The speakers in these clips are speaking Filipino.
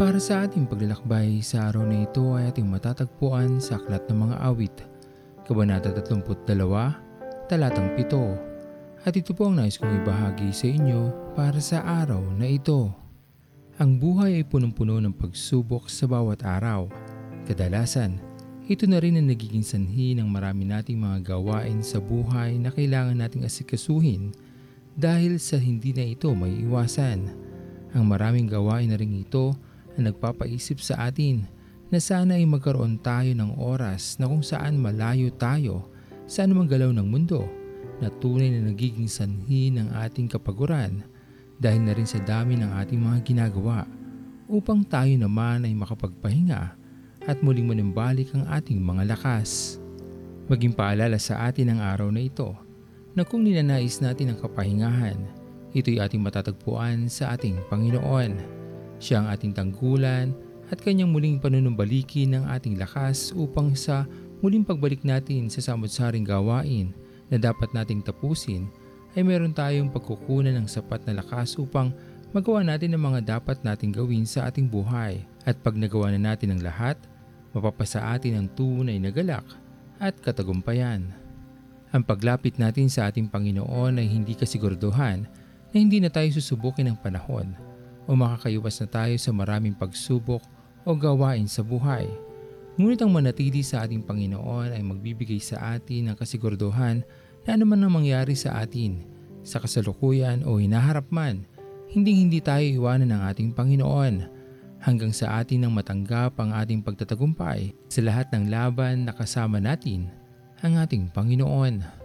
Para sa ating paglalakbay sa araw na ito ay ating matatagpuan sa Aklat ng Mga Awit, Kabanata 32, Talatang 7. At ito po ang nais kong ibahagi sa inyo para sa araw na ito. Ang buhay ay punong-puno ng pagsubok sa bawat araw. Kadalasan, ito na rin ang nagiging sanhi ng marami nating mga gawain sa buhay na kailangan nating asikasuhin dahil sa hindi na ito may iwasan. Ang maraming gawain na rin ito ang nagpapaisip sa atin na sana ay magkaroon tayo ng oras na kung saan malayo tayo sa anumang galaw ng mundo na tunay na nagiging sanhi ng ating kapaguran dahil na rin sa dami ng ating mga ginagawa upang tayo naman ay makapagpahinga at muling manimbalik ang ating mga lakas. Maging paalala sa atin ang araw na ito na kung ninanais natin ang kapahingahan, ito'y ating matatagpuan sa ating Panginoon. Siya ang ating tanggulan at kanyang muling panunumbalikin ng ating lakas upang sa muling pagbalik natin sa samot-saring gawain na dapat nating tapusin ay meron tayong pagkukunan ng sapat na lakas upang magawa natin ang mga dapat nating gawin sa ating buhay. At pag nagawa na natin ang lahat, mapapasa atin ang tunay na galak at katagumpayan. Ang paglapit natin sa ating Panginoon ay hindi kasiguraduhan na hindi na tayo susubukin ng panahon o makakaiwas na tayo sa maraming pagsubok o gawain sa buhay. Ngunit ang manatili sa ating Panginoon ay magbibigay sa atin ng kasiguraduhan na anuman ang mangyari sa atin, sa kasalukuyan o hinaharap man, hindi hindi tayo iwanan ng ating Panginoon hanggang sa atin nang matanggap ang ating pagtatagumpay sa lahat ng laban na kasama natin ang ating Panginoon.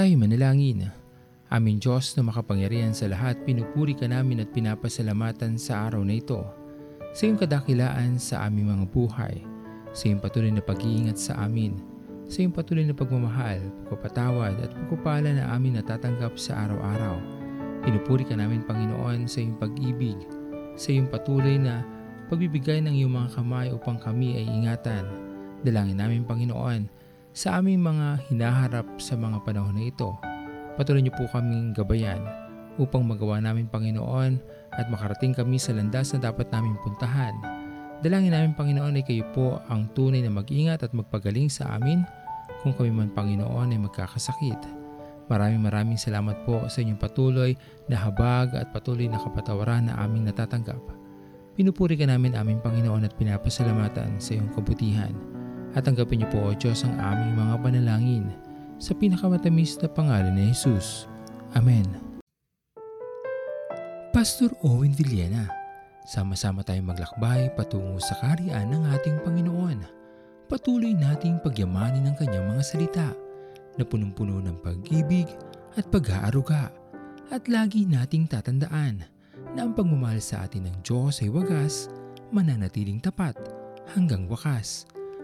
Tayo manalangin. Aming Diyos na makapangyarihan sa lahat, pinupuri ka namin at pinapasalamatan sa araw na ito. Sa iyong kadakilaan sa aming mga buhay, sa iyong patuloy na pag-iingat sa amin, sa iyong patuloy na pagmamahal, pagpapatawad at pagpapala na amin natatanggap sa araw-araw. Pinupuri ka namin Panginoon sa iyong pag-ibig, sa iyong patuloy na pagbibigay ng iyong mga kamay upang kami ay ingatan. Dalangin namin Panginoon sa aming mga hinaharap sa mga panahon na ito. Patuloy niyo po kaming gabayan upang magawa namin Panginoon at makarating kami sa landas na dapat namin puntahan. Dalangin namin Panginoon ay kayo po ang tunay na mag-ingat at magpagaling sa amin kung kami man Panginoon ay magkakasakit. Maraming maraming salamat po sa inyong patuloy na habag at patuloy na kapatawaran na aming natatanggap. Pinupuri ka namin aming Panginoon at pinapasalamatan sa iyong kabutihan. At tanggapin niyo po o Diyos ang aming mga panalangin sa pinakamatamis na pangalan ni Jesus. Amen. Pastor Owen Villena, Sama-sama tayong maglakbay patungo sa kariyan ng ating Panginoon. Patuloy nating pagyamanin ang kanyang mga salita na punong-puno ng pag-ibig at pag-aaruga. At lagi nating tatandaan na ang pagmamahal sa atin ng Diyos ay wagas, mananatiling tapat hanggang wakas,